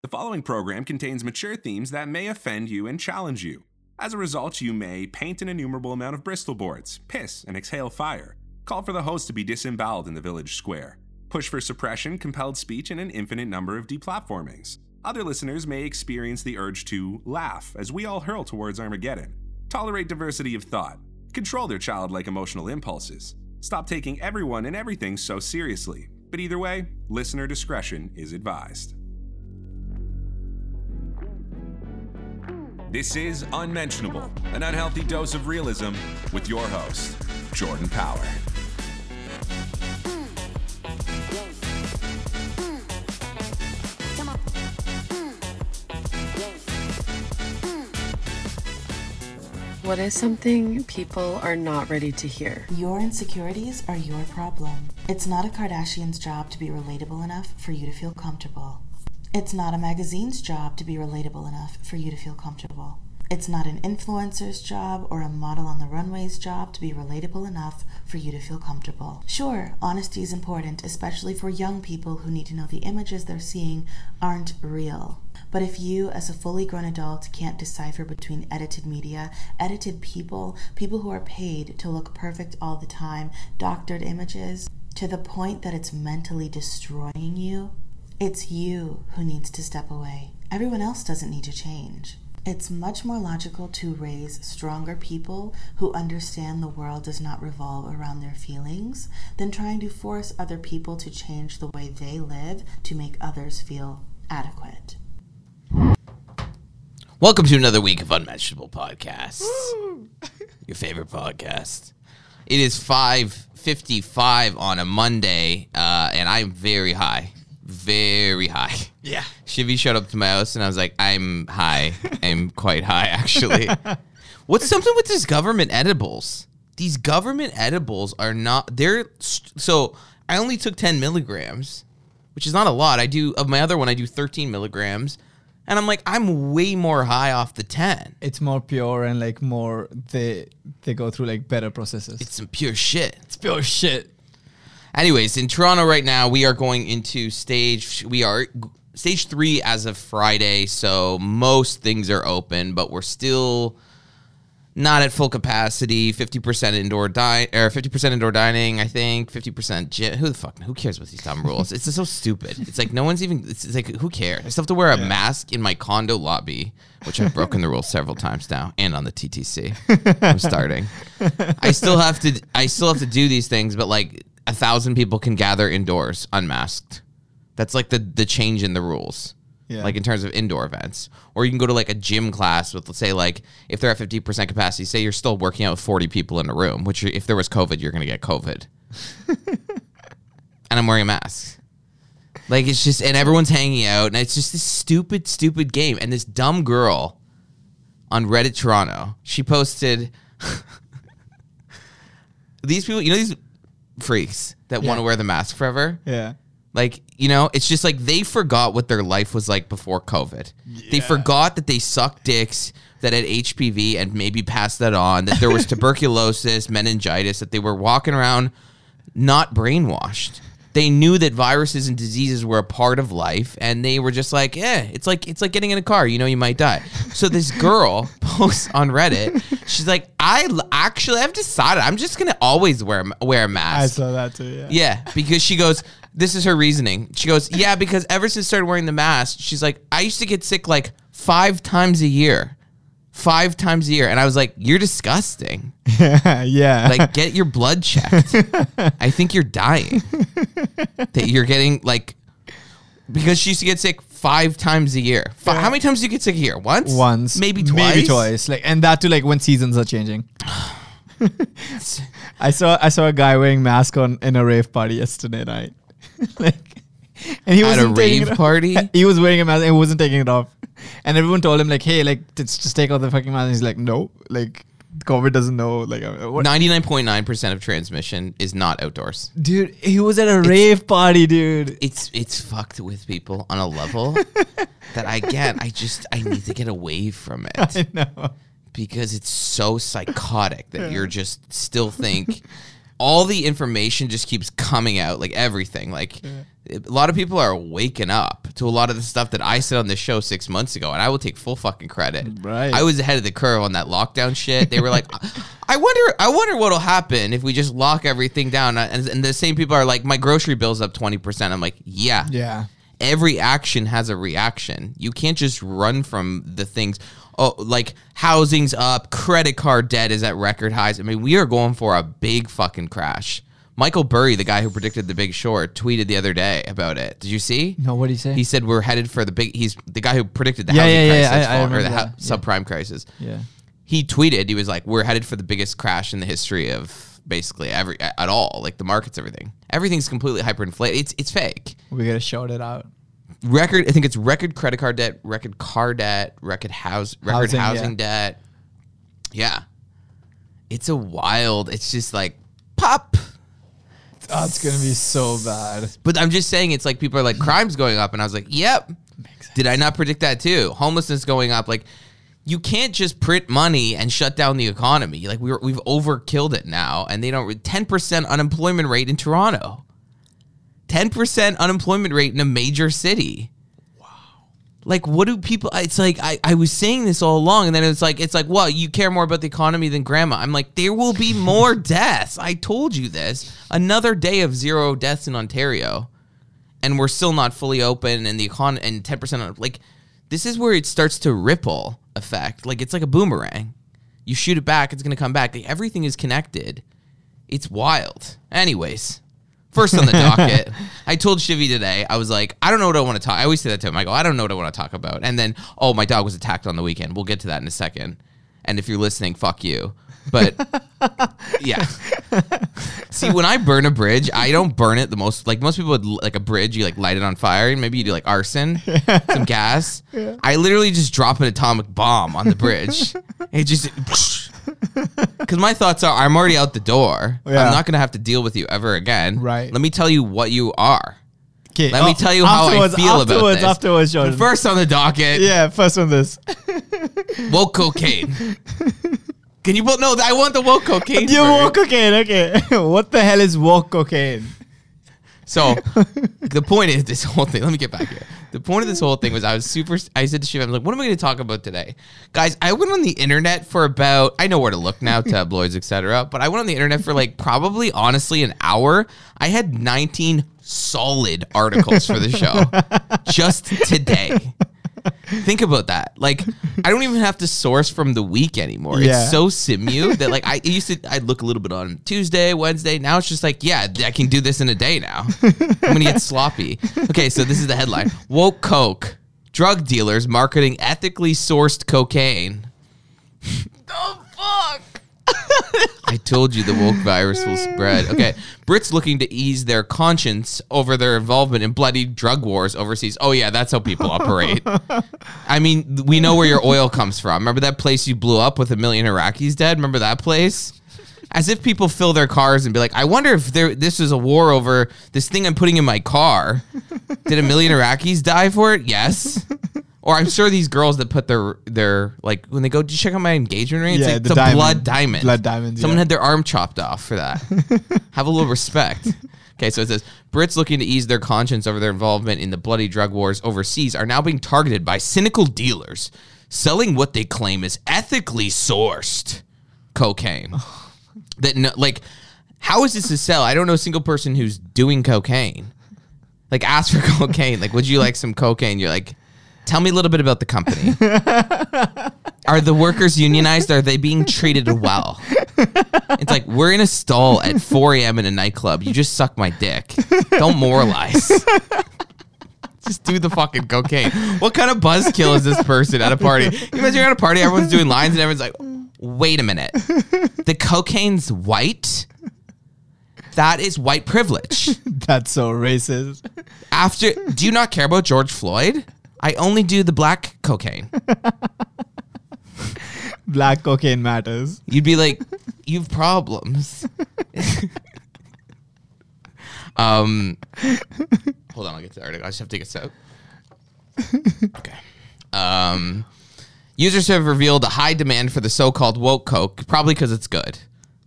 The following program contains mature themes that may offend you and challenge you. As a result, you may paint an innumerable amount of Bristol boards, piss, and exhale fire, call for the host to be disemboweled in the village square, push for suppression, compelled speech, and an infinite number of deplatformings. Other listeners may experience the urge to laugh as we all hurl towards Armageddon, tolerate diversity of thought, control their childlike emotional impulses, stop taking everyone and everything so seriously. But either way, listener discretion is advised. This is Unmentionable, an unhealthy dose of realism with your host, Jordan Power. What is something people are not ready to hear? Your insecurities are your problem. It's not a Kardashian's job to be relatable enough for you to feel comfortable. It's not a magazine's job to be relatable enough for you to feel comfortable. It's not an influencer's job or a model on the runway's job to be relatable enough for you to feel comfortable. Sure, honesty is important, especially for young people who need to know the images they're seeing aren't real. But if you, as a fully grown adult, can't decipher between edited media, edited people, people who are paid to look perfect all the time, doctored images, to the point that it's mentally destroying you, it's you who needs to step away. Everyone else doesn't need to change. It's much more logical to raise stronger people who understand the world does not revolve around their feelings than trying to force other people to change the way they live to make others feel adequate. Welcome to another week of Unmentionable Podcasts. Your favorite podcast. It is 5.55 on a Monday, uh, and I'm very high. Very high. Yeah. Shivy showed up to my house, and I was like, I'm high. I'm quite high, actually. What's something with these government edibles? These government edibles are not, they're, so I only took 10 milligrams, which is not a lot. I do, of my other one, I do 13 milligrams. And I'm like, I'm way more high off the 10. It's more pure and like more they they go through like better processes. It's some pure shit. It's pure shit. Anyways, in Toronto right now, we are going into stage. We are stage three as of Friday, so most things are open, but we're still not at full capacity. Fifty percent indoor dine or fifty percent indoor dining. I think fifty percent gym. Who the fuck? Who cares about these dumb rules? it's just so stupid. It's like no one's even. It's, it's like who cares? I still have to wear a mask in my condo lobby, which I've broken the rules several times now, and on the TTC. I'm starting. I still have to. I still have to do these things, but like a thousand people can gather indoors unmasked. That's like the the change in the rules. Yeah. Like in terms of indoor events. Or you can go to like a gym class with let's say like if they're at 50% capacity, say you're still working out with 40 people in a room, which if there was COVID, you're going to get COVID. and I'm wearing a mask. Like it's just and everyone's hanging out and it's just this stupid stupid game and this dumb girl on Reddit Toronto, she posted these people, you know these freaks that want to wear the mask forever? Yeah. Like, you know, it's just like they forgot what their life was like before COVID. They forgot that they sucked dicks, that had HPV and maybe passed that on, that there was tuberculosis, meningitis, that they were walking around not brainwashed. They knew that viruses and diseases were a part of life, and they were just like, "Eh, it's like it's like getting in a car. You know, you might die." So this girl posts on Reddit. She's like, "I actually, I've decided I'm just gonna always wear wear a mask." I saw that too. Yeah. Yeah, because she goes, this is her reasoning. She goes, yeah, because ever since I started wearing the mask, she's like, I used to get sick like five times a year. Five times a year. And I was like, you're disgusting. yeah. yeah. Like, get your blood checked. I think you're dying. that you're getting like, because she used to get sick five times a year. Fi- How many times do you get sick a year? Once? once, Maybe twice? maybe twice. Like, and that too, like when seasons are changing. I saw I saw a guy wearing mask on in a rave party yesterday night. like, and he wasn't a rave party? He was wearing a mask and he wasn't taking it off. And everyone told him like, "Hey, like, just just take off the fucking mask." And he's like, "No, like, COVID doesn't know." Like, uh, 99.9% of transmission is not outdoors. dude, he was at a rave party, dude. it's it's fucked with people on a level that I get. I just I need to get away from it I know. because it's so psychotic that you're just still think all the information just keeps coming out like everything like a lot of people are waking up to a lot of the stuff that I said on the show six months ago, and I will take full fucking credit. Right. I was ahead of the curve on that lockdown shit. They were like, I wonder, I wonder what'll happen if we just lock everything down. And, and the same people are like, my grocery bill's up twenty percent. I'm like, yeah, Yeah. every action has a reaction. You can't just run from the things. Oh, like housing's up, credit card debt is at record highs. I mean, we are going for a big fucking crash. Michael Burry, the guy who predicted the Big Short, tweeted the other day about it. Did you see? No, what did he say? He said we're headed for the big. He's the guy who predicted the Yeah, housing yeah, yeah, crisis I- I or the. Yeah. subprime crisis. yeah. He tweeted, he was like, "We're headed for the biggest crash in the history of basically every at all, like the markets, everything. Everything's completely hyperinflated. It's it's fake." We gotta shout it out. record I think it's record credit card debt, record car debt, record house record Housing, housing, yeah. debt. Yeah. It's a wild, it's just like pop. Oh, it's gonna be so bad. But I'm just saying it's like people are like crime's going up and I was like, "Yep." Did I not predict that too? Homelessness going up like you can't just print money and shut down the economy. Like we we've overkilled it now and they don't 10% unemployment rate in Toronto. 10% unemployment rate in a major city. Like, what do people? It's like I, I was saying this all along, and then it's like it's like, well, you care more about the economy than grandma. I'm like, there will be more deaths. I told you this. Another day of zero deaths in Ontario, and we're still not fully open, and the econ and ten percent like this is where it starts to ripple effect. Like it's like a boomerang. You shoot it back, it's gonna come back. Like, everything is connected. It's wild. Anyways, first on the docket, I told Shivy today, I was like, I don't know what I want to talk. I always say that to him. I go, I don't know what I want to talk about. And then, oh, my dog was attacked on the weekend. We'll get to that in a second. And if you're listening, fuck you. But yeah. See, when I burn a bridge, I don't burn it the most. Like most people would, like a bridge, you like light it on fire, and maybe you do like arson, some gas. I literally just drop an atomic bomb on the bridge. it just. Because my thoughts are, I'm already out the door. Yeah. I'm not gonna have to deal with you ever again. Right. Let me tell you what you are. Okay. Let me oh, tell you how I feel about this. Afterwards, Jordan. First on the docket, yeah, first on this. woke cocaine. Can you put no? I want the woke cocaine. You walk cocaine, okay. what the hell is walk cocaine? So the point is this whole thing. Let me get back here. The point of this whole thing was I was super. I said to Shiv, I was like, "What am I going to talk about today, guys?" I went on the internet for about. I know where to look now, tabloids, etc. But I went on the internet for like probably honestly an hour. I had 19 solid articles for the show just today. Think about that. Like, I don't even have to source from the week anymore. Yeah. It's so simu that like I it used to. I'd look a little bit on Tuesday, Wednesday. Now it's just like, yeah, I can do this in a day now. I'm gonna get sloppy. Okay, so this is the headline: Woke Coke drug dealers marketing ethically sourced cocaine. the fuck. I told you the woke virus will spread. Okay. Brits looking to ease their conscience over their involvement in bloody drug wars overseas. Oh, yeah, that's how people operate. I mean, we know where your oil comes from. Remember that place you blew up with a million Iraqis dead? Remember that place? As if people fill their cars and be like, I wonder if there this is a war over this thing I'm putting in my car. Did a million Iraqis die for it? Yes. Or I'm sure these girls that put their their like when they go, did you check out my engagement ring? It's Yeah, like the it's a blood diamond. blood diamonds, Someone yeah. had their arm chopped off for that. Have a little respect. Okay, so it says Brits looking to ease their conscience over their involvement in the bloody drug wars overseas are now being targeted by cynical dealers selling what they claim is ethically sourced cocaine. Oh that no, like, how is this a sell? I don't know a single person who's doing cocaine. Like, ask for cocaine. Like, would you like some cocaine? You're like, tell me a little bit about the company. Are the workers unionized? Are they being treated well? It's like we're in a stall at 4 a.m. in a nightclub. You just suck my dick. Don't moralize. Just do the fucking cocaine. What kind of buzzkill is this person at a party? You imagine you're at a party, everyone's doing lines, and everyone's like, wait a minute. The cocaine's white? That is white privilege. That's so racist. After, do you not care about George Floyd? I only do the black cocaine. Black cocaine matters. You'd be like, you have problems. um, hold on, I'll get to the article. I just have to take a sip. Okay. Um, users have revealed a high demand for the so-called woke Coke, probably because it's good.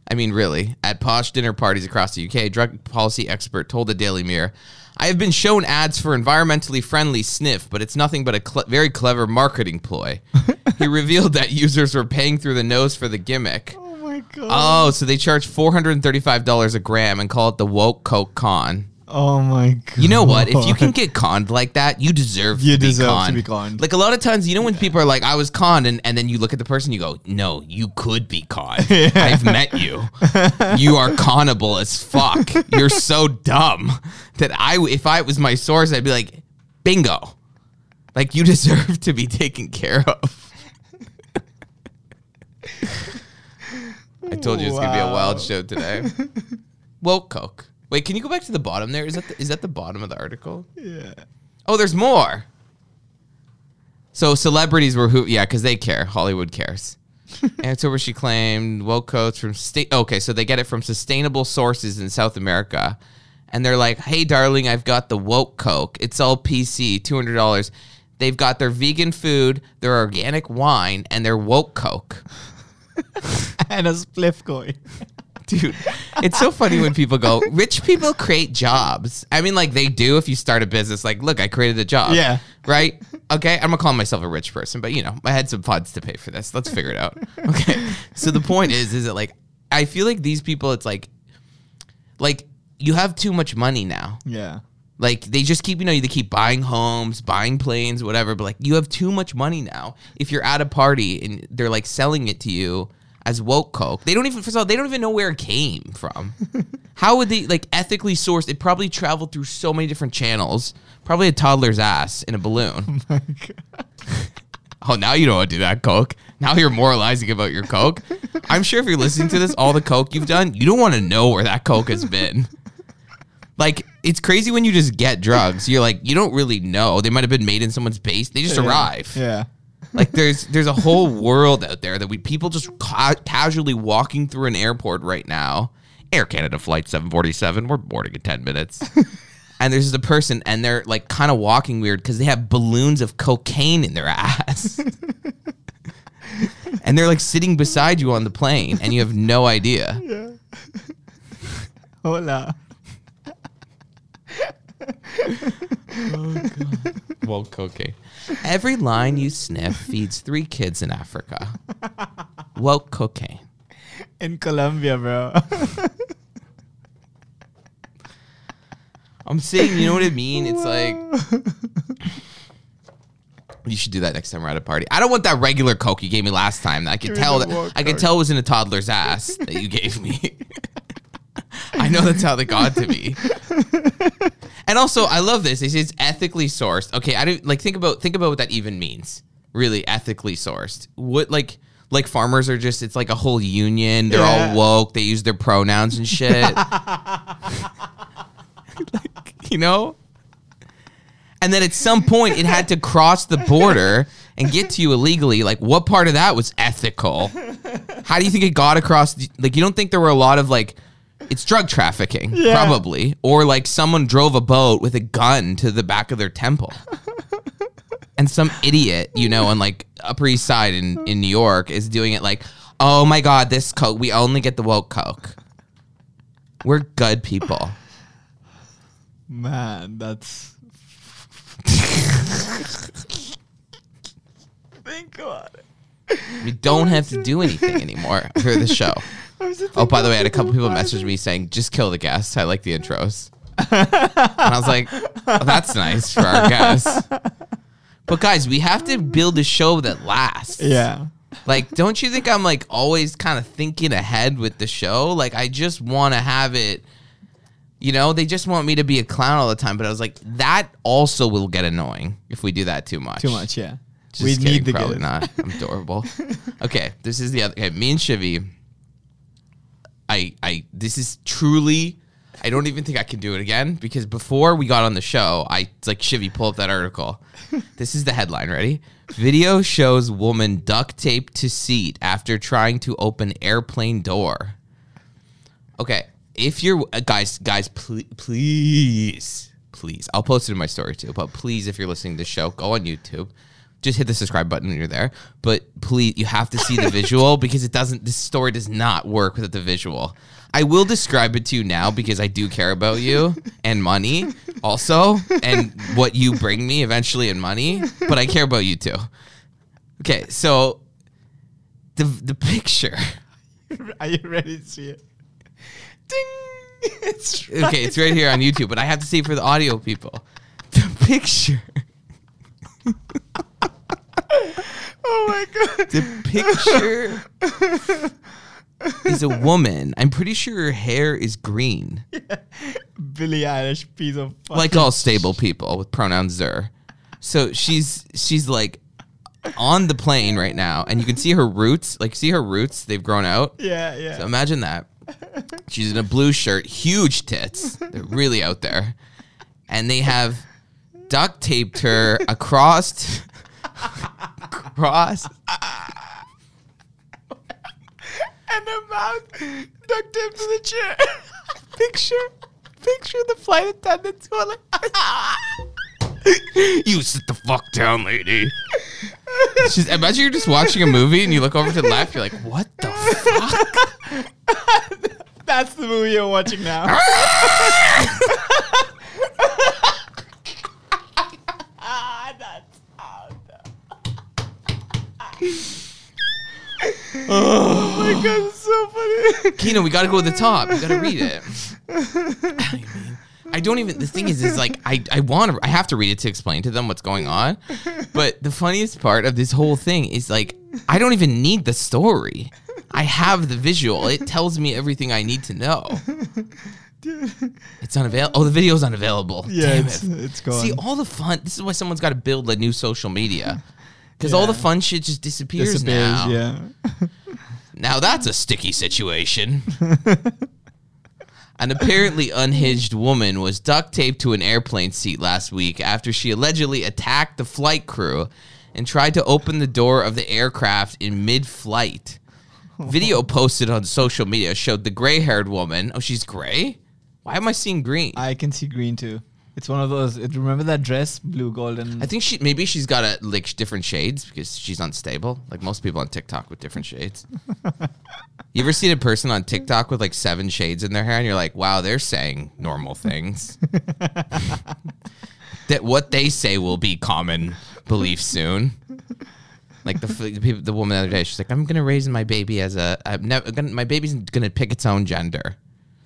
I mean, really. At posh dinner parties across the UK, drug policy expert told the Daily Mirror, I have been shown ads for environmentally friendly sniff, but it's nothing but a cle very clever marketing ploy. he revealed that users were paying through the nose for the gimmick. Oh my god. Oh, so they charge $435 a gram and call it the woke coke con. Oh my god. You know what? If you can get conned like that, you deserve You to be deserve to conned. be conned. Like a lot of times, you know when people are like, "I was conned," and, and then you look at the person, you go, "No, you could be conned. I've met you. You are connable as fuck. You're so dumb that I, if I was my source, I'd be like, bingo, like you deserve to be taken care of." I told you it's gonna be a wild show today. Woke Coke. Wait, can you go back to the bottom there? Is that the, is that the bottom of the article? Yeah. Oh, there's more. So celebrities were who? Yeah, because they care. Hollywood cares. Answer where she claimed woke coats from state. Okay, so they get it from sustainable sources in South America, and they're like, "Hey, darling, I've got the woke coke. It's all PC, two hundred dollars. They've got their vegan food, their organic wine, and their woke coke." And a spliff going. Dude, it's so funny when people go, rich people create jobs. I mean, like they do if you start a business. Like, look, I created a job. Yeah. Right? Okay. I'm going to call myself a rich person, but you know, I had some funds to pay for this. Let's figure it out. Okay. So the point is, is that like, I feel like these people, it's like, like you have too much money now. Yeah. Like they just keep, you know, they keep buying homes, buying planes, whatever. But like you have too much money now. If you're at a party and they're like selling it to you as woke coke, they don't even first of all they don't even know where it came from. How would they like ethically sourced? It probably traveled through so many different channels. Probably a toddler's ass in a balloon. Oh, oh now you don't want to do that, Coke. Now you're moralizing about your Coke. I'm sure if you're listening to this, all the Coke you've done, you don't want to know where that Coke has been. Like, it's crazy when you just get drugs. You're like, you don't really know. They might have been made in someone's base. They just arrive. Yeah. Like, there's there's a whole world out there that we people just ca- casually walking through an airport right now. Air Canada flight 747. We're boarding in 10 minutes. and there's the person, and they're like kind of walking weird because they have balloons of cocaine in their ass. and they're like sitting beside you on the plane, and you have no idea. Hola. Oh, well, cocaine. Every line you sniff feeds three kids in Africa. Well, cocaine. In Colombia, bro. I'm saying, you know what I mean? It's like you should do that next time we're at a party. I don't want that regular Coke you gave me last time. I could tell that I could tell it was in a toddler's ass that you gave me. I know that's how they got to be. And also, I love this. It's ethically sourced. Okay, I don't like think about think about what that even means. Really, ethically sourced. What like like farmers are just it's like a whole union. They're Yeah. all woke. They use their pronouns and shit. Like, you know? And then at some point it had to cross the border and get to you illegally. Like what part of that was ethical? How do you think it got across like you don't think there were a lot of like it's drug trafficking Yeah. probably or like someone drove a boat with a gun to the back of their temple. and some idiot, you know, on like Upper East Side in in New York is doing it like, "Oh my god, this coke, we only get the woke coke." We're good people. Man, that's. Think about it. We don't have to do anything anymore for the show. Oh, by the way, I had a couple people message me saying, "Just kill the guests." I like the intros, and I was like, "That's nice for our guests." But guys, we have to build a show that lasts. Yeah. Like, don't you think I'm like always kind of thinking ahead with the show? Like, I just want to have it. You know, they just want me to be a clown all the time. But I was like, that also will get annoying if we do that too much. Too much, yeah. Just we kidding, need the probably good. not. I'm adorable. okay, this is the other. Okay, me and Chivy. I I this is truly. I don't even think I can do it again because before we got on the show, I like Chivy pull up that article. this is the headline. Ready? Video shows woman duct taped to seat after trying to open airplane door. Okay, if you're uh, guys, guys, please, please, please, I'll post it in my story too. But please, if you're listening to the show, go on YouTube. Just hit the subscribe button when you're there. But please, you have to see the visual because it doesn't. This story does not work without the visual. I will describe it to you now because I do care about you and money also, and what you bring me eventually in money. But I care about you too. Okay, so the the picture. Are you ready to see it? Ding! It's Okay, it's right here on YouTube, but I have to see it for the audio people. The picture. Oh my god. The picture is a woman. I'm pretty sure her hair is green. Billie Eilish piece of fuck. Like all stable people with pronouns there. So she's she's like on the plane right now, and you can see her roots. Like see her roots, they've grown out. Yeah, yeah. So imagine that. She's in a blue shirt, huge tits. They're really out there. And they have duct taped her across across and the mouth ducked into the chair. picture, picture the flight attendants going like, You sit the fuck down, lady. She's, imagine you're just watching a movie and you look over to the left, you're like, what the fuck? That's the movie you're watching now. Oh my god, it's so funny. Kino, we gotta go to the top. We gotta read it. I mean, I don't even. The thing is, is like I I want to. I have to read it to explain to them what's going on. But the funniest part of this whole thing is like I don't even need the story. I have the visual. It tells me everything I need to know. It's unavailable. Oh, the video's unavailable. Yeah, Damn it's, it. it's gone. See, all the fun. This is why someone's got to build a new social media. Because all the fun shit just disappears, now. yeah. Now that's a sticky situation. An apparently unhinged woman was duct taped to an airplane seat last week after she allegedly attacked the flight crew and tried to open the door of the aircraft in mid flight. Video posted on social media showed the gray haired woman. Oh, she's gray? Why am I seeing green? I can see green too. It's one of those. It, remember that dress, blue, golden. I think she maybe she's got a like different shades because she's unstable. Like most people on TikTok with different shades. You ever seen a person on TikTok with like seven shades in their hair and you're like, wow, they're saying normal things. that what they say will be common belief soon. Like the, the people, the woman the other day, she's like, I'm gonna raise my baby as a, I'm never gonna, my baby's gonna pick its own gender.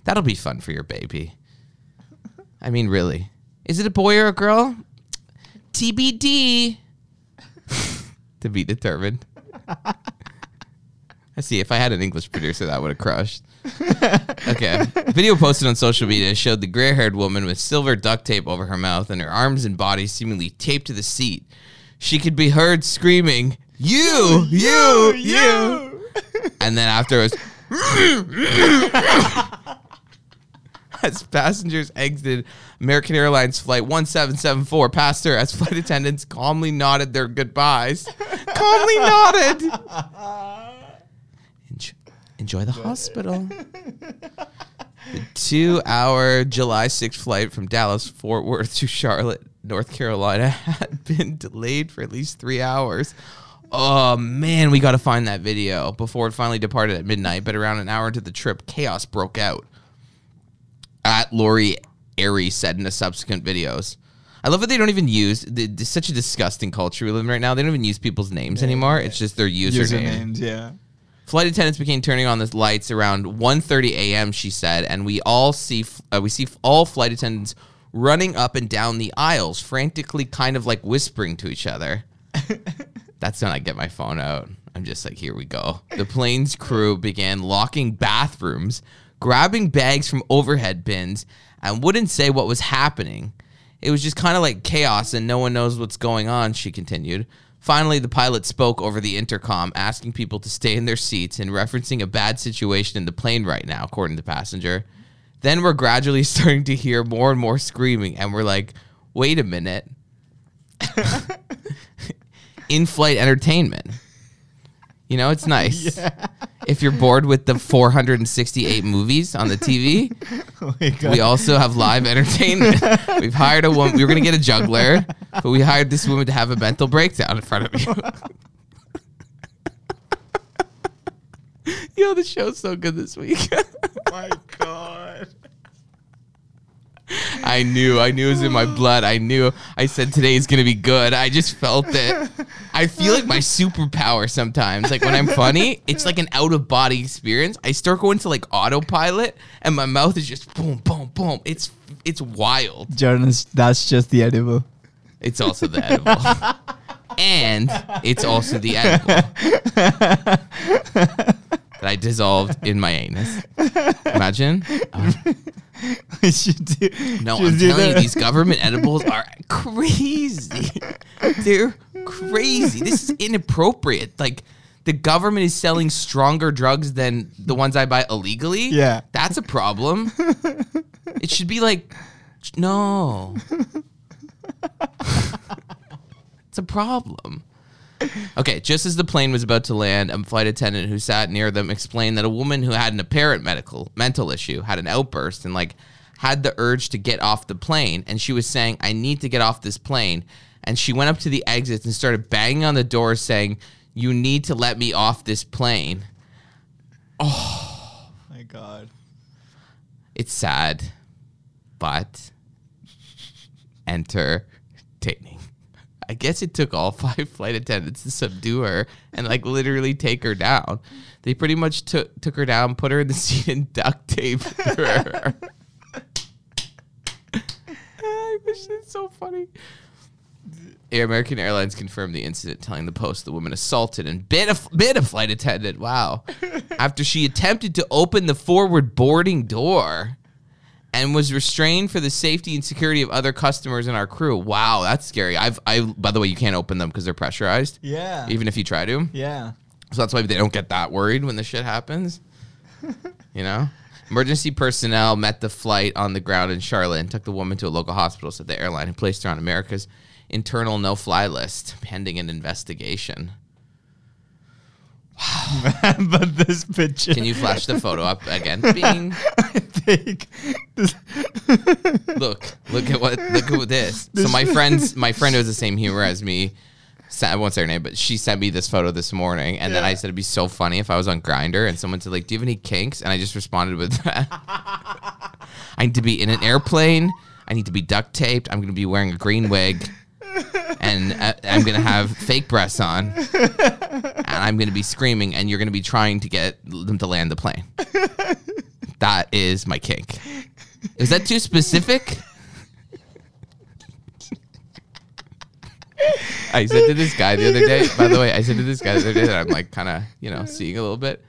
That'll be fun for your baby. I mean, really, is it a boy or a girl? TBD. to be determined. I see. If I had an English producer, that would have crushed. Okay. Video posted on social media showed the gray haired woman with silver duct tape over her mouth and her arms and body seemingly taped to the seat. She could be heard screaming, You, you, you. And then afterwards, as passengers exited American Airlines flight 1774 past her as flight attendants calmly nodded their goodbyes. calmly nodded. Enjoy, enjoy the hospital. The two hour July 6th flight from Dallas, Fort Worth to Charlotte, North Carolina had been delayed for at least three hours. Oh man, we got to find that video before it finally departed at midnight. But around an hour into the trip, chaos broke out at Lori Airy said in the subsequent videos. I love that they don't even use the, it's such a disgusting culture we live in right now. They don't even use people's names anymore. It's just their username. usernames. Yeah. Flight attendants began turning on the lights around 1:30 a.m. She said, and we all see uh, we see all flight attendants running up and down the aisles, frantically, kind of like whispering to each other. That's when I get my phone out. I'm just like, here we go. The plane's crew began locking bathrooms, grabbing bags from overhead bins, and wouldn't say what was happening. It was just kind of like chaos and no one knows what's going on, she continued. Finally, the pilot spoke over the intercom, asking people to stay in their seats and referencing a bad situation in the plane right now, according to the passenger. Then we're gradually starting to hear more and more screaming, and we're like, wait a minute. In flight entertainment. You know, it's nice. If you're bored with the 468 movies on the TV, Oh we also have live entertainment. We've hired a woman. We were gonna get a juggler, but we hired this woman to have a mental breakdown in front of you. Yo, the show's so good this week. Oh my god. I knew, I knew it was in my blood. I knew. I said today is gonna be good. I just felt it. I feel like my superpower sometimes. Like when I'm funny, it's like an out of body experience. I start going to like autopilot, and my mouth is just boom, boom, boom. It's it's wild. Jordan, is- that's just the edible. It's also the edible. and it's also the edible. that I dissolved in my anus. Imagine. We should do, No, should I'm do telling you, these government edibles are crazy. They're crazy. This is inappropriate. Like the government is selling stronger drugs than the ones I buy illegally. Yeah. That's a problem. it should be like no. it's a problem. Okay, just as the plane was about to land, a flight attendant who sat near them explained that a woman who had an apparent medical mental issue had an outburst and like had the urge to get off the plane and she was saying, "I need to get off this plane." And she went up to the exits and started banging on the door saying, "You need to let me off this plane." Oh my god. It's sad, but enter entertaining. I guess it took all five flight attendants to subdue her and like literally take her down. They pretty much took took her down, put her in the seat, and duct taped her. I wish it's so funny. Air American Airlines confirmed the incident, telling the Post the woman assaulted and bit a, bit a flight attendant. Wow. After she attempted to open the forward boarding door and was restrained for the safety and security of other customers and our crew. Wow, that's scary. I've, I, by the way, you can't open them because they're pressurized, Yeah. even if you try to. yeah. So that's why they don't get that worried when the shit happens. you know? Emergency personnel met the flight on the ground in Charlotte and took the woman to a local hospital, said the airline, and placed her on America's internal no fly list pending an investigation. but this picture. Can you flash the photo up again? Bing. I think this, Look, look at what look at this. So my friends, my friend who has the same humor as me, sent, I won't say her name, but she sent me this photo this morning, and then I said it'd be so funny if I was on Grindr and someone said like, "Do you have any kinks?" And I just responded with, "I need to be in an airplane. I need to be duct taped. I'm going to be wearing a green wig." And uh, I'm gonna have fake breasts on, and I'm gonna be screaming, and you're gonna be trying to get them to land the plane. That is my kink. Is that too specific? I said to this guy the other day, by the way, I said to this guy the other day that I'm like kind of, you know, seeing a little bit,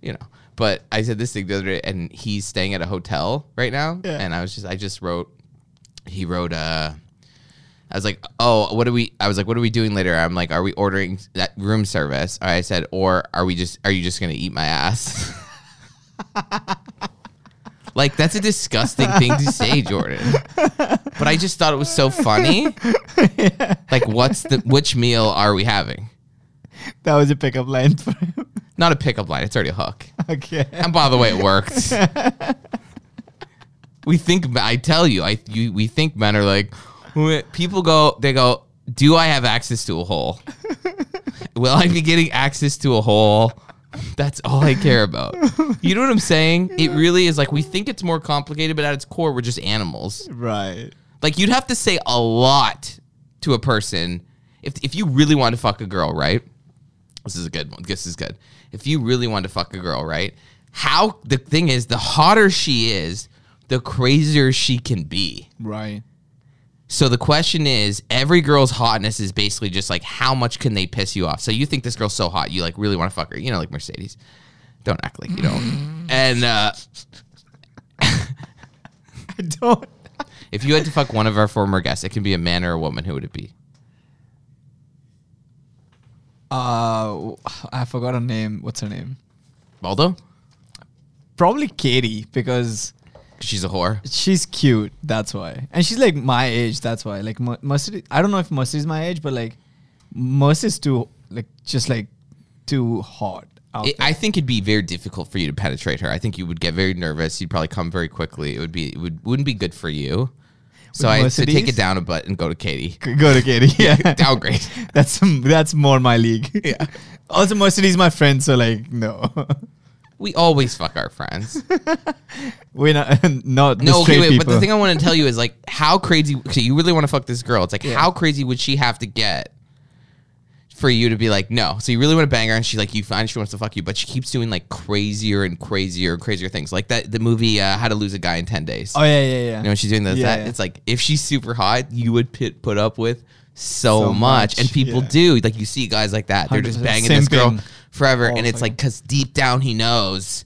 you know. But I said this thing the other day, and he's staying at a hotel right now. Yeah. And I was just, I just wrote, he wrote, uh, I was like, oh, what are we? I was like, what are we doing later? I'm like, are we ordering that room service? I said, or are we just, are you just going to eat my ass? like, that's a disgusting thing to say, Jordan. But I just thought it was so funny. Like, what's the, which meal are we having? that was a pickup line for him. Not a pickup line, it's already a hook. Okay. And by the way, it worked. we think, I tell you, I you, we think men are like, "Wh- people go, they go, do I have access to a hole? Will I be getting access to a hole? That's all I care about. You know what I'm saying? It really is like we think it's more complicated, but at its core, we're just animals. Right. Like you'd have to say a lot to a person if if you really want to fuck a girl, right? This is a good one. This is good. If you really want to fuck a girl, right? How the thing is, the hotter she is, the crazier she can be. Right. So the question is, every girl's hotness is basically just like how much can they piss you off. So you think this girl's so hot, you like really want to fuck her, you know, like Mercedes. Don't act like you don't. and uh, I don't. if you had to fuck one of our former guests, it can be a man or a woman. Who would it be? Uh, I forgot her name. What's her name? Baldo? Probably Katie because She's a whore. she's cute. That's why, and she's like my age. That's why. Like Mer- Mercedes, I don't know if Mercedes is my age, but like Mercedes too, like just like too hot. It. I think it'd be very difficult for you to penetrate her. I think you would get very nervous. You'd probably come very quickly. It would be it would wouldn't be good for you. So I so take it down a butt and go to Katie. Go to Katie. Yeah. Downgrade. that's that's more my league. Yeah. Also, Mercedes my friend, so like no, We always fuck our friends. we're not not No, okay, wait, people. but the thing I want to tell you is like how crazy. Okay, you really want to fuck this girl? It's like Yeah. how crazy would she have to get for you to be like no? So you really want to bang her, and she like you find she wants to fuck you, but she keeps doing like crazier and crazier and crazier things, like that the movie uh, How to Lose a Guy in Ten Days. oh yeah, yeah, yeah. You know, when she's doing this, Yeah, that, yeah. it's like if she's super hot, you would put put up with so, So much. much, and people yeah. do. Like you see guys like that, they're just 100% banging this girl forever, all and it's fucking- like because deep down he knows,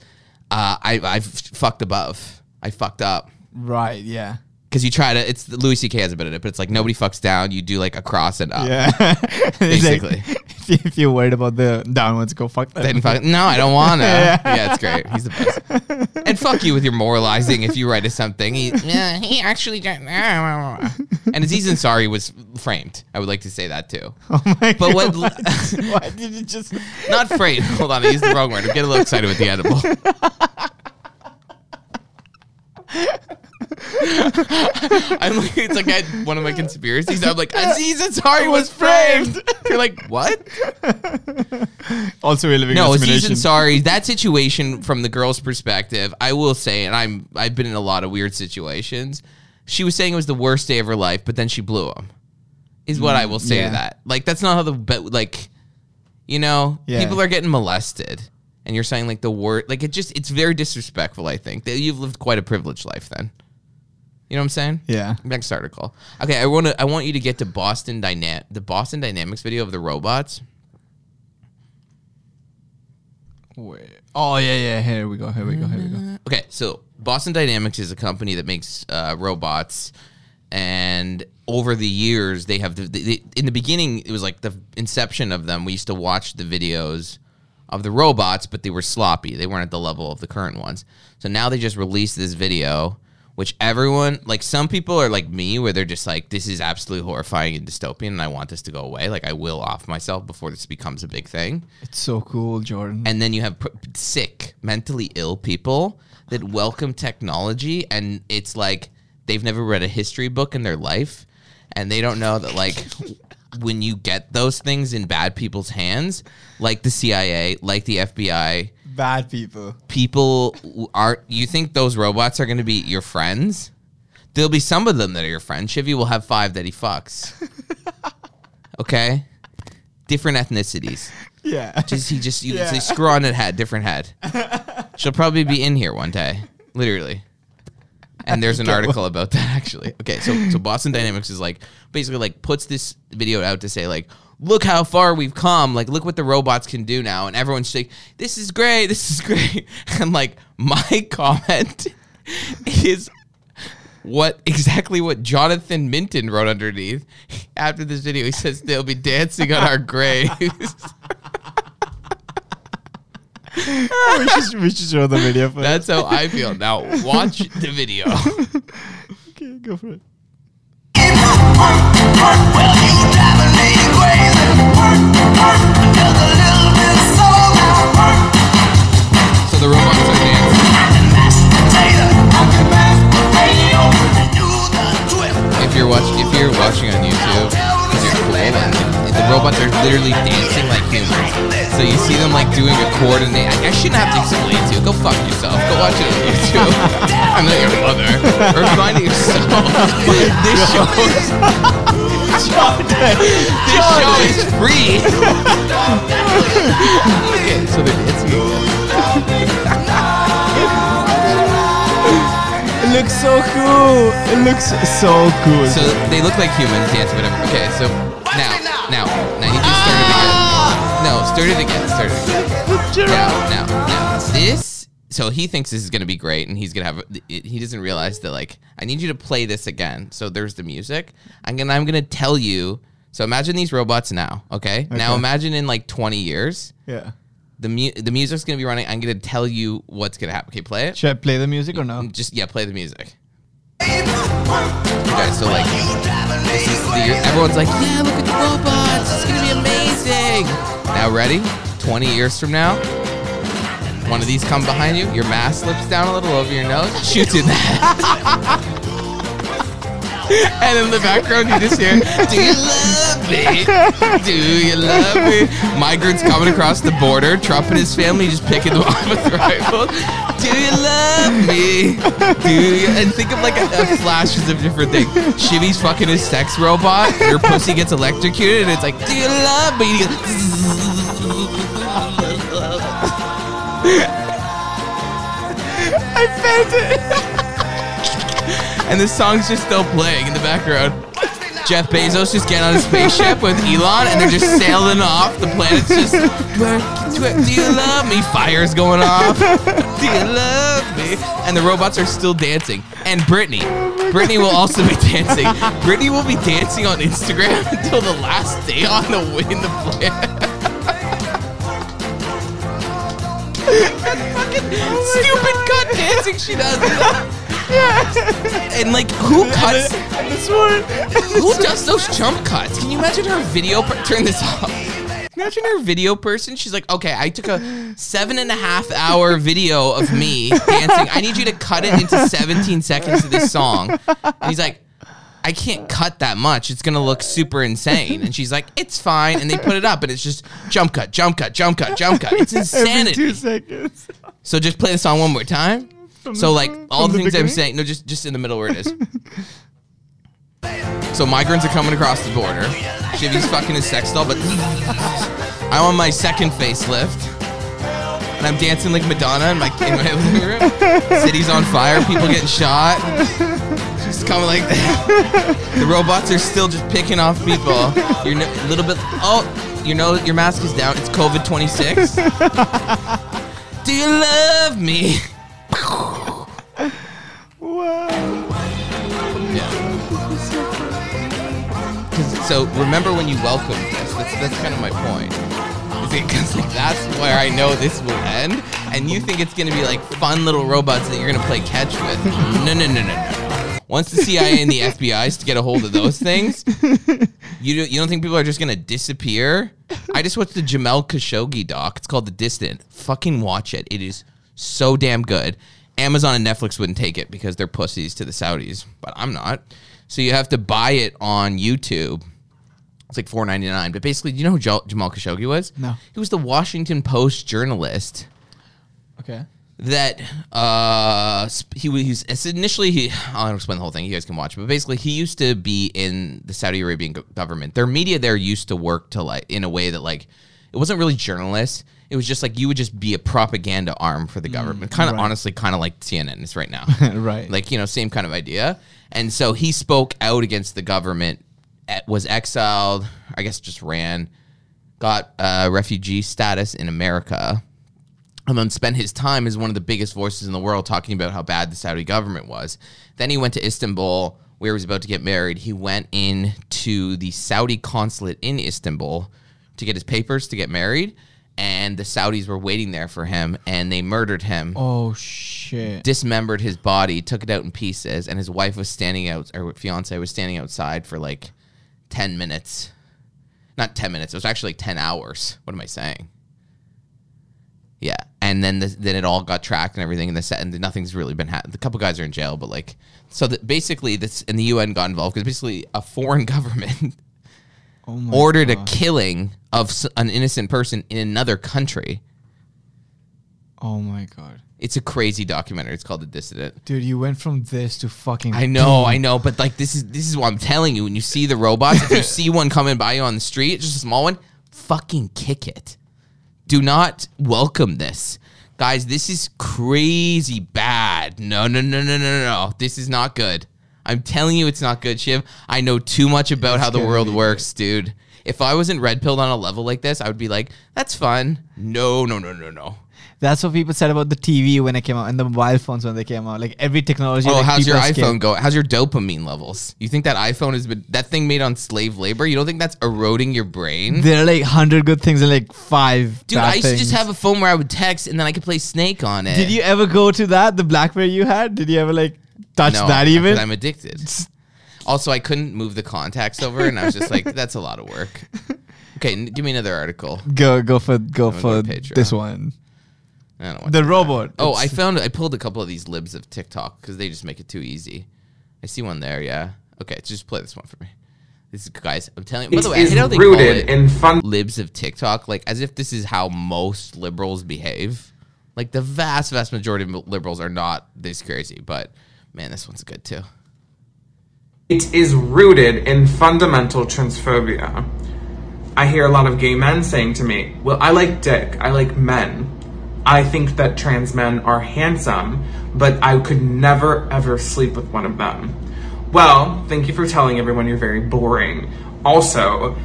uh, I I've fucked above, I fucked up. right, yeah, Because you try to, it's Louis C.K. has a bit of it, but it's like nobody fucks down. You do like a cross and up. yeah. Basically. If, you, if you're worried about the downwards, go fuck that. Then fuck, no, I don't wanna. Yeah. yeah. it's great. He's the best. and fuck you with your moralizing if you write us something. He, yeah, he actually. And Aziz Ansari was framed. I would like to say that too. Oh my But what- God. Why did you just? Not framed. Hold on, I used the wrong word. I'm getting a little excited with the edible. I'm like, it's like I had one of my conspiracies. I'm like, Aziz Ansari was framed. You're like, what? Also, we're living No, in a Aziz simulation. Ansari. That situation from the girl's perspective, I will say, and I'm I've been in a lot of weird situations. She was saying it was the worst day of her life, but then she blew him. Is what I mm, will say yeah. to that. Like that's not how the but like, you know, Yeah. people are getting molested, and you're saying like the word like it just it's very disrespectful. I think that you've lived quite a privileged life then. You know what I'm saying? Yeah. Next article. Okay, I want to. I want you to get to Boston Dynam the Boston Dynamics video of the robots. Wait. Oh yeah, yeah. Here we go. Here we go. Here we go. Okay, so Boston Dynamics is a company that makes uh, robots, and over the years they have. The, they, in the beginning, it was like the inception of them. We used to watch the videos of the robots, but they were sloppy. They weren't at the level of the current ones. So now they just released this video, which everyone, like some people are like me, where they're just like, "This is absolutely horrifying and dystopian, and I want this to go away." Like I will off myself before this becomes a big thing It's so cool, Jordan. and then you have sick, mentally ill people that welcome technology, and it's like they've never read a history book in their life, and they don't know that like when you get those things in bad people's hands, like the CIA, like the FBI, Bad people. people are. You think those robots are going to be your friends? There'll be some of them that are your friends. Chivy will have five that he fucks. Okay, different ethnicities. Yeah. Just he just you Yeah. screw on it head, different head. She'll probably be in here one day, literally. And there's an article about that actually. Okay, so so Boston Dynamics is like basically like puts this video out to say like look how far we've come, like look what the robots can do now, and everyone's like this is great, this is great, and like my comment is what exactly what Jonathan Minton wrote underneath after this video. He says they'll be dancing on our graves. we, should, we should show the video for That's how I feel. Now watch the video. Okay, go for it. Literally dancing like humans. So you see them like doing a coordinate. I, shouldn't have to explain to you. Go fuck yourself. Go watch it on YouTube. I'm not your mother. Or find it yourself. this this show is free. okay, so they're dancing. It looks so cool. It looks so cool. So they look like humans, dance, whatever. Okay, so now, now, now you can start it again. Ah! No, start it again. Start it again. Now, now, now. This. So he thinks this is gonna be great, and he's gonna have. He doesn't realize that like I need you to play this again. So there's the music. I'm gonna. I'm gonna tell you. So imagine these robots now. Okay. Now imagine in like 20 years, yeah. the mu- the music's gonna be running. I'm gonna tell you what's gonna happen. Okay, play it. Should I play the music or no? Mm, just yeah, play the music. Okay, so like, the, everyone's like, yeah, look at the robots, it's gonna be amazing. Now ready? Twenty years from now, One of these come behind you. Your mask slips down a little over your nose. Shoots in the head. And in the background, you just hear, Do you love me? Do you love me? Migrants coming across the border, Trump and his family just picking them off with rifles. Do you love me? Do you? And think of like a, a flashes of different things. Shivy's fucking his sex robot. Your pussy gets electrocuted, and it's like, Do you love me? I felt it. and the song's just still playing in the background. Jeff Bezos just getting on his spaceship with Elon, and they're just sailing off. The planet's just. Do you love me? Fire's going off. Do you love me? And the robots are still dancing. And Britney, Britney will also be dancing. Britney will be dancing on Instagram until the last day on the way in the planet. Stupid cut dancing she does. Yeah. And like, who cuts? This one. Who does those jump cuts? Can you imagine her video? Per- turn this off. Imagine her video person. She's like, okay, I took a seven and a half hour video of me dancing. I need you to cut it into 17 seconds of this song. And he's like, I can't cut that much. It's gonna look super insane. And she's like, it's fine. And they put it up, and it's just jump cut, jump cut, jump cut, jump cut. It's insanity. two seconds. So just play the song one more time. From So the- like all the the things I'm saying, no, just just in the middle where it is. so migrants are coming across the border. Shivi's fucking his sex doll, but I'm on my second facelift. And I'm dancing like Madonna in my, in my living room. City's on fire, people getting shot. Just coming like that. The robots are still just picking off people. You're a little bit. Oh, you know your mask is down. It's COVID 26. Do you love me? Wow. So remember when you welcomed this? That's that's kind of my point. Because like that's where I know this will end, and you think it's gonna be like fun little robots that you're gonna play catch with. No, no, no, no, no. Once the CIA and the FBI is to get a hold of those things, you don't, you don't think people are just gonna disappear? I just watched the Jamal Khashoggi doc. It's called The Dissident. Fucking watch it. It is so damn good. Amazon and Netflix wouldn't take it because they're pussies to the Saudis, but I'm not. So you have to buy it on YouTube. It's like four ninety nine. But basically, do you know who Jamal Khashoggi was? No. He was the Washington Post journalist Okay. that uh sp- he was he's it's initially he I'll explain the whole thing you guys can watch but basically he used to be in the Saudi Arabian go- government their media there used to work to like in a way that like it wasn't really journalists it was just like you would just be a propaganda arm for the government kind of honestly kind of like CNN is right now Right. like you know same kind of idea and so he spoke out against the government was exiled I guess just ran got uh, refugee status in America and then spent his time as one of the biggest voices in the world talking about how bad the Saudi government was. Then he went to Istanbul where he was about to get married. He went in to the Saudi consulate in Istanbul to get his papers to get married and the Saudis were waiting there for him and they murdered him. Oh shit. Dismembered his body, took it out in pieces, and his wife was standing out, or fiance was standing outside for like 10 minutes. Not 10 minutes, it was actually 10 hours. What am I saying? Yeah, and then the, then it all got tracked and everything, and the set and nothing's really been. Ha- the couple guys are in jail, but like, so that basically this and the UN got involved because basically a foreign government Oh ordered God. a killing of an innocent person in another country. Oh my god. It's a crazy documentary. It's called The Dissident. Dude, you went from this to fucking I know, I know, but like this is this is what I'm telling you. When you see the robots, if you see one coming by you on the street, just a small one, fucking kick it. Do not welcome this. Guys, this is crazy bad. No, no, no, no, no, no. This is not good. I'm telling you it's not good, Shiv. I know too much about It's how the world works, dude. If I wasn't red pilled on a level like this, I would be like, that's fun. No, no, no, no, no. That's what people said about the TV when it came out and the mobile phones when they came out. Like every technology. Oh, like, how's your people are scared. iPhone go? How's your dopamine levels? You think that iPhone has been that thing made on slave labor? You don't think that's eroding your brain? There are like hundred good things and like five. Dude, bad I used to just have a phone where I would text and then I could play Snake on it. Did you ever go to that? The BlackBerry you had? Did you ever like touch no, that even? I'm addicted. Also, I couldn't move the contacts over, and I was just like, "That's a lot of work." Okay, n- give me another article. go go for go I'm for this one. I don't want The robot. Oh, I found I pulled a couple of these libs of TikTok because they just make it too easy. I see one there, yeah. Okay, just play this one for me. This is guys, I'm telling you. By the way, I is hate how they call rooted it in fun. libs of TikTok, like as if this is how most liberals behave. Like the vast, vast majority of liberals are not this crazy, but man, this one's good too. It is rooted in fundamental transphobia. I hear a lot of gay men saying to me, Well, I like dick, I like men. I think that trans men are handsome, but I could never ever sleep with one of them. Well, thank you for telling everyone you're very boring. Also,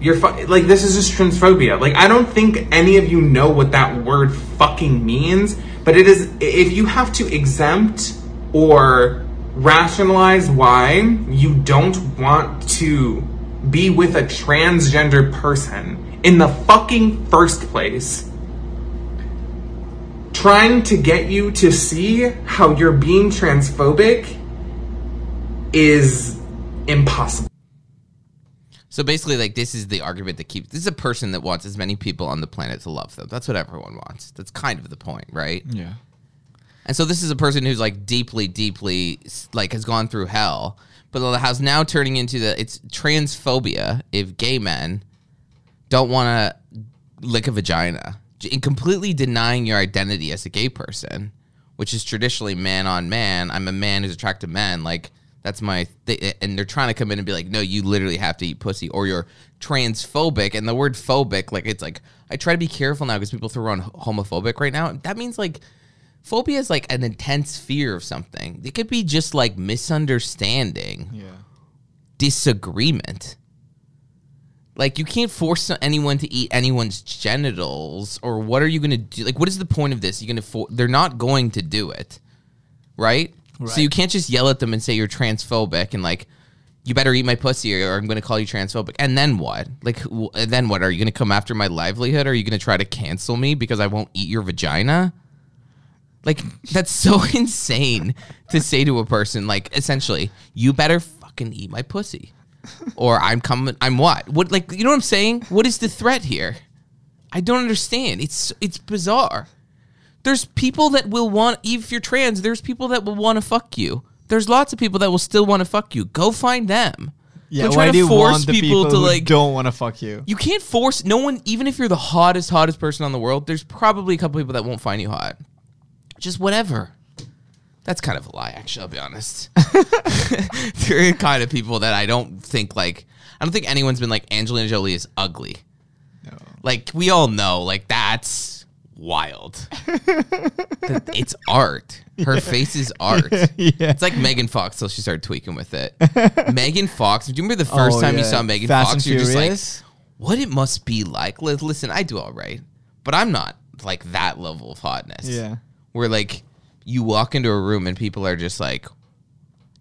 you're fu- like this is just transphobia. Like I don't think any of you know what that word fucking means, but it is if you have to exempt or rationalize why you don't want to be with a transgender person in the fucking first place. Trying to get you to see how you're being transphobic is impossible. So basically, like this is the argument that keeps. This is a person that wants as many people on the planet to love them. That's what everyone wants. That's kind of the point, right? Yeah. And so this is a person who's like deeply, deeply like has gone through hell, but has now turning into the it's transphobia if gay men don't want to lick a vagina, in completely denying your identity as a gay person, which is traditionally man on man. I'm a man who's attracted to men, like. That's my th- and they're trying to come in and be like, no, you literally have to eat pussy, or you're transphobic. And the word phobic, like it's like I try to be careful now because people throw around homophobic right now. That means like phobia is like an intense fear of something. It could be just like misunderstanding, Yeah. disagreement. Like you can't force anyone to eat anyone's genitals, or what are you going to do? Like, what is the point of this? You're going to for- they're not going to do it, right? So you can't just yell at them and say you're transphobic and like you better eat my pussy or, I'm going to call you transphobic. And then what? Like, then what? Are you going to come after my livelihood? Are you going to try to cancel me because I won't eat your vagina? Like, that's so insane to say to a person. Like, essentially, you better fucking eat my pussy, or I'm coming. I'm what? What? Like, you know what I'm saying? What is the threat here? I don't understand. It's it's bizarre. There's people that will want, if you're trans, there's people that will want to fuck you. There's lots of people that will still want to fuck you. Go find them. Yeah. Don't try to do you force want the people people, to, like- don't want to fuck you? You can't force no one, even if you're the hottest, hottest person on the world. There's probably a couple people that won't find you hot. Just whatever. That's kind of a lie, actually. I'll be honest. there are kind of people that I don't think like. I don't think anyone's been like Angelina Jolie is ugly. No. Like we all know, like that's wild. It's art. Her face is art. Yeah. It's like Megan Fox till she started tweaking with it. Megan Fox. Do you remember the first Oh, time you saw Megan Fast Fox? You're just like, what it must be like. Listen, I do all right, but I'm not like that level of hotness. Yeah. Where like you walk into a room and people are just like,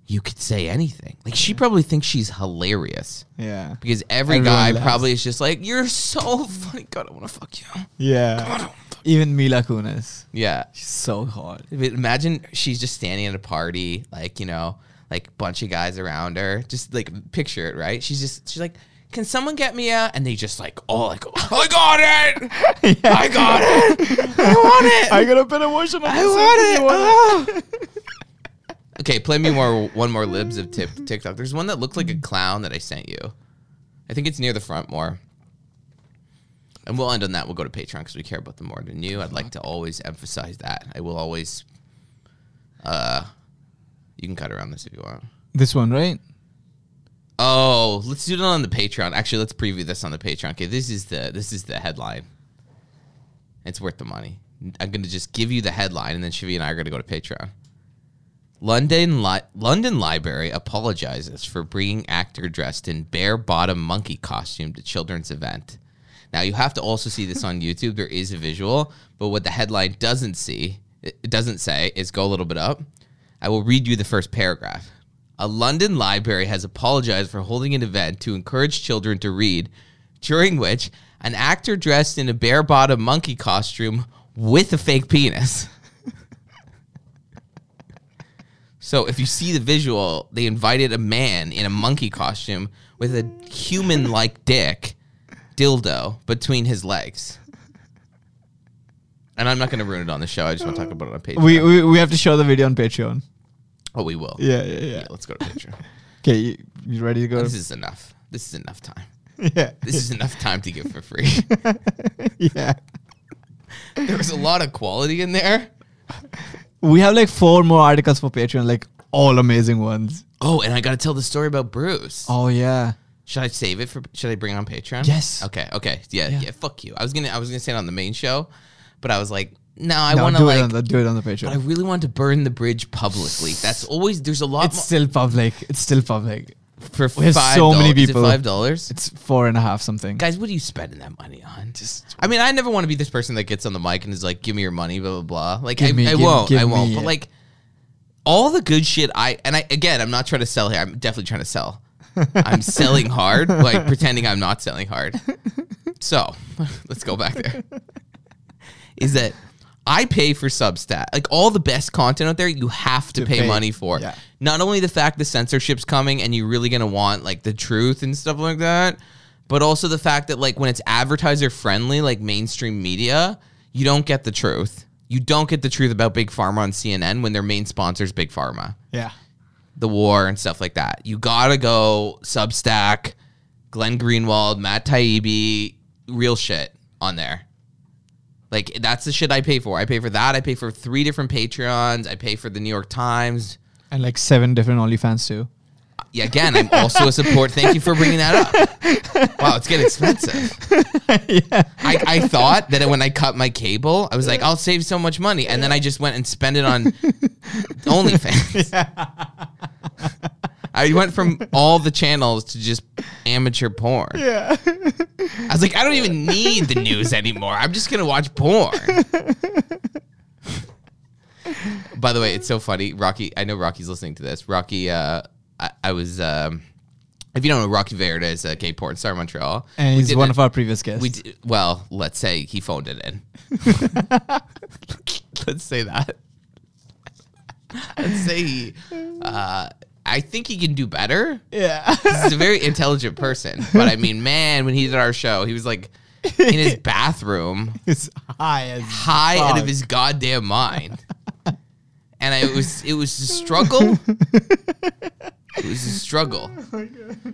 you could say anything. Like she probably thinks she's hilarious Yeah. because every Everyone guy probably is just like, you're so funny. God, I want to fuck you. Yeah. Even Mila Kunis. Yeah. She's so hot. Imagine she's just standing at a party, like you know, like bunch of guys around her. Just like picture it, right? She's just she's like, "Can someone get me a?" And they just like, "Oh, like I got it, I got it, I want it, I got a bit emotional. I want it." ah." okay, play me more one more libs of tip, TikTok. There's one that looked like a clown that I sent you. I think it's near the front more. And we'll end on that. We'll go to Patreon because we care about them more than you. I'd like to always emphasize that. I will always. Uh, you can cut around this if you want. This one, right? Oh, let's do it on the Patreon. Actually, let's preview this on the Patreon. Okay, this is the this is the headline. It's worth the money. I'm gonna just give you the headline, and then Shivi and I are gonna go to Patreon. London Li- London Library apologizes for bringing actor dressed in bare bottom monkey costume to children's event. Now you have to also see this on YouTube. There is a visual, but what the headline doesn't see, it doesn't say, is go a little bit up. I will read you the first paragraph. A London library has apologized for holding an event to encourage children to read, during which an actor dressed in a bare bottom monkey costume with a fake penis. so if you see the visual, they invited a man in a monkey costume with a human like dick dildo between his legs. and I'm not going to ruin it on the show. I just want to talk about it on Patreon. We, we we have to show the video on Patreon. Oh, we will. Yeah, yeah, yeah. Yeah, let's go to Patreon. Okay, you, you ready to go? this is enough. This is enough time. yeah, This is enough time to give for free. yeah. there was a lot of quality in there. We have like four more articles for Patreon, like all amazing ones. Oh, and I got to tell the story about Bruce. Oh yeah. Should I save it for? Should I bring it on Patreon? Yes. Okay. Okay. Yeah, Yeah. yeah. Fuck you. I was gonna. I was gonna say it on the main show, but I was like, no, I no, want do to it like. on the do it on the Patreon. but I really want to burn the bridge publicly. That's always. There's a lot It's still public. It's still public. for we have five so many dollars. Is it people. Five dollars. It's four and a half something. Guys, what are you spending that money on? Just. I mean, I never want to be this person that gets on the mic and is like, "Give me your money," blah blah blah. Like, Give I, me- I give- won't. give I won't. me But it. like, all the good shit I and I again, I'm not trying to sell here. I'm definitely trying to sell. I'm selling hard, like pretending I'm not selling hard. So let's go back there. Is that I pay for Substack. Like all the best content out there, you have to, To pay, pay, money for. yeah. Not only the fact the censorship's coming and you're really gonna want like the truth and stuff like that, but also the fact that like when it's advertiser friendly, like mainstream media, you don't get the truth. You don't get the truth about Big Pharma on CNN when their main sponsor's Big Pharma Yeah. the war and stuff like that. You gotta go Substack, Glenn Greenwald, Matt Taibbi, real shit on there. Like that's the shit I pay for. I pay for that. I pay for three different Patreons. I pay for the New York Times. And like seven different OnlyFans too. Yeah, again, I'm also a support. Thank you for bringing that up. Wow, it's getting expensive. I, I thought that when I cut my cable, I was like, I'll save so much money, and then I just went and spent it on OnlyFans. I went from all the channels to just amateur porn. Yeah. I was like, I don't even need the news anymore. I'm just gonna watch porn. By the way, it's so funny. Rocky, I know Rocky's listening to this. Rocky, uh, I, I was, um, if you don't know, Rocky Verde is a gay porn star in Montreal. And he's one a- of our previous guests. We did, well, let's say he phoned it in. let's say that. Let's say he. Uh, I think he can do better. yeah. He's a very intelligent person, but I mean, man, when he did our show, he was like in his bathroom, It's high as high out fuck. of his goddamn mind, and I, it was it was a struggle. It was a struggle.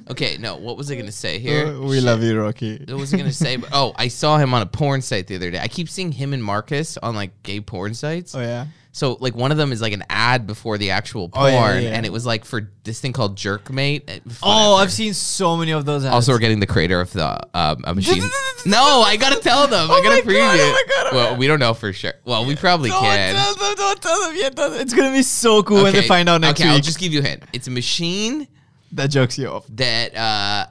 Okay, no, what was I gonna say here? Uh, we love you, Rocky. What was I gonna say? Oh, I saw him on a porn site the other day. I keep seeing him and Marcus on like gay porn sites. Oh yeah. So like one of them is like an ad before the actual Oh, porn, yeah, yeah, yeah. and it was like for this thing called Jerkmate. Uh, Oh. I've seen so many of those ads. Also, we're getting the creator of the um, a machine. no, I gotta tell them. I Oh gotta my preview. God, oh it. my God, oh well, we don't know for sure. Well, we probably don't can. tell them, don't tell them yet. don't- It's gonna be so cool when they find out next okay, I'll week. just give you a hint. It's a machine that jokes you off. that uh,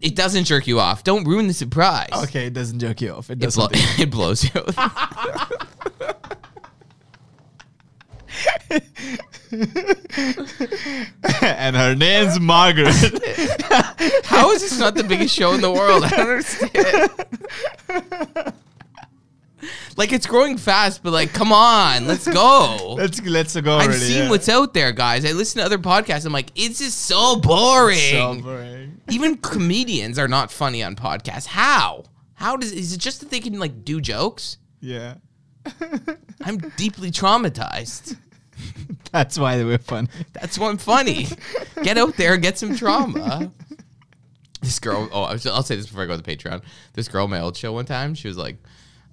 it doesn't jerk you off. Don't ruin the surprise. Okay, it doesn't joke you off. It It, does blo- something. it blows you. and her name's Margaret. How is this not the biggest show in the world? I don't understand. like it's growing fast, but like, come on, let's go. let's let's go. I've already, seen yeah. what's out there, guys. I listen to other podcasts. I'm like, it's just so boring. so boring. Even comedians are not funny on podcasts. How? How does is it just that they can like do jokes? Yeah, I'm deeply traumatized. that's why they were fun. That's why I'm funny. Get out there, get some trauma. This girl, oh, I'll say this before I go to the Patreon. This girl, my old show one time, she was like,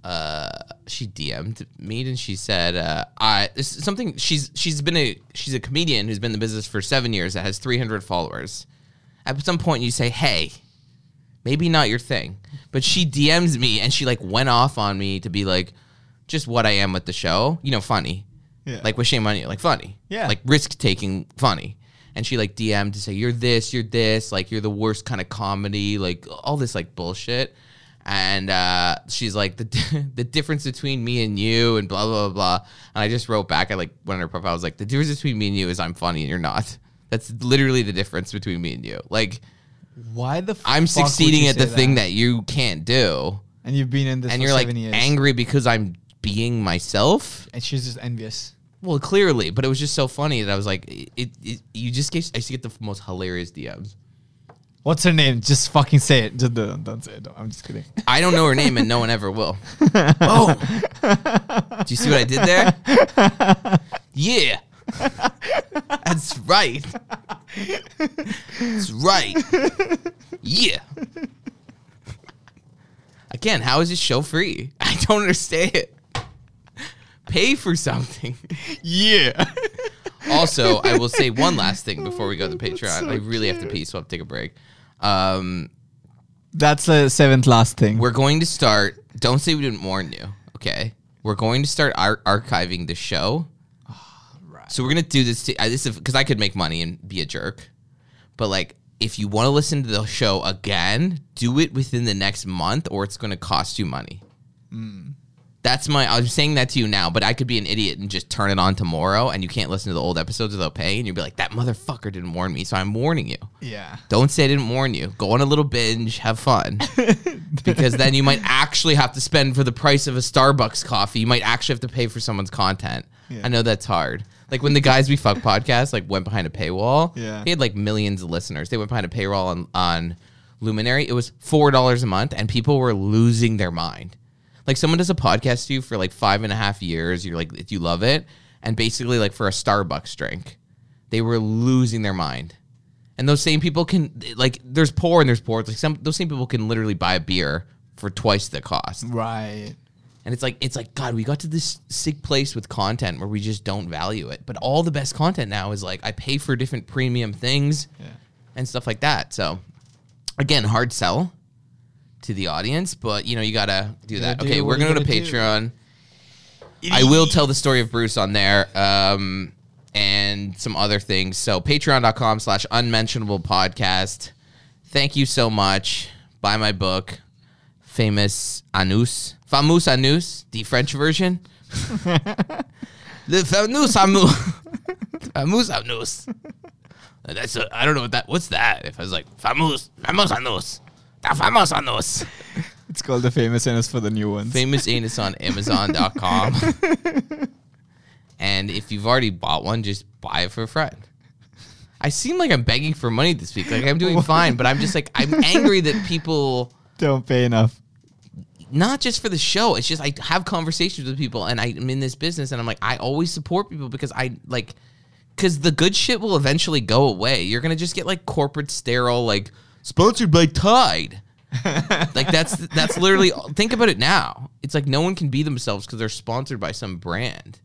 uh, she DM'd me and she said, uh, I this is something she's she's been a she's a comedian who's been in the business for seven years that has 300 followers. At some point, you say, hey, maybe not your thing, but she DMs me and she like went off on me to be like, just what I am with the show, you know, funny Yeah. like with shame on you, like funny, Yeah. like risk taking, funny. And she like DM'd to say you're this, you're this, like you're the worst kind of comedy, like all this like bullshit. And uh, she's like the the difference between me and you, and blah blah blah. blah. And I just wrote back. I like went on her profile. I was like, the difference between me and you is I'm funny and you're not. That's literally the difference between me and you. Like Why the? I'm succeeding at the say thing that you can't do, and you've been in this and you're like years. angry because I'm being myself. and she's just envious. Well, clearly, but it was just so funny that I was like, it. it you just get, I used to get the most hilarious DMs. What's her name? Just fucking say it. Just don't, don't say it. Don't. I'm just kidding. I don't know her name, and no one ever will. Oh, do you see what I did there? Yeah, that's right. That's right. Yeah. Again, how is this show free? I don't understand. Pay for something. Yeah. Also, I will say one last thing before we go to Patreon. I really have to pee, so I'll take a break. Um, That's the seventh last thing. we're going to start. Don't say we didn't warn you. Okay, we're going to start ar- archiving the show. Right. So we're gonna do this. To, I this because I could make money and be a jerk, but like if you want to listen to the show again, do it within the next month, or it's going to cost you money. That's my. I'm saying that to you now, but I could be an idiot and just turn it on tomorrow, and you can't listen to the old episodes without paying. You'd be like, "That motherfucker didn't warn me," so I'm warning you. yeah. Don't say I didn't warn you. Go on a little binge, have fun. because then you might actually have to spend for the price of a Starbucks coffee. You might actually have to pay for someone's content. Yeah. I know that's hard. Like when the guys we fuck podcast like went behind a paywall. Yeah. He had like millions of listeners. They went behind a paywall on on Luminary. It was four dollars a month, and people were losing their mind. Like someone does a podcast to you for like five and a half years. You're like, if you love it, and basically like for a Starbucks drink, they were losing their mind. And those same people can like there's poor and there's poor. It's like some those same people can literally buy a beer for twice the cost. Right. And it's like it's like God, we got to this sick place with content where we just don't value it. But all the best content now is like I pay for different premium things and stuff like that. So again, hard sell to the audience, but you know, you gotta do that. do okay, what we're gonna go to gotta do. Patreon. I will tell the story of Bruce on there. Um and some other things. So patreon.com slash unmentionable podcast. Thank you so much. Buy my book, Famous Anus. Famous Anus, the French version. Le famous Anus. Famous Anus. That's a, I don't know what that. What's that? If I was like famous, famous Anus, the famous Anus. It's called the famous anus for the new ones. Famous anus on Amazon.com. and if you've already bought one, just buy it for a friend. I seem like I'm begging for money this week. Like I'm doing fine, but I'm just like I'm angry that people Don't pay enough. not just for the show. It's just I have conversations with people, and I'm in this business, and I'm like I always support people because I like because the good shit will eventually go away. You're gonna just get like corporate sterile, like sponsored by Tide. like that's that's literally think about it now. It's like no one can be themselves because they're sponsored by some brand.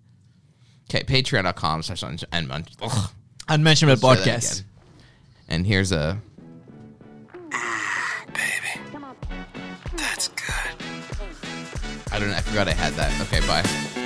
Okay, patreon.com slash un- and un- ugh, Unmentionable let's try that podcast. And here's a ah, Baby. That's good. I don't know, I forgot I had that. Okay, bye.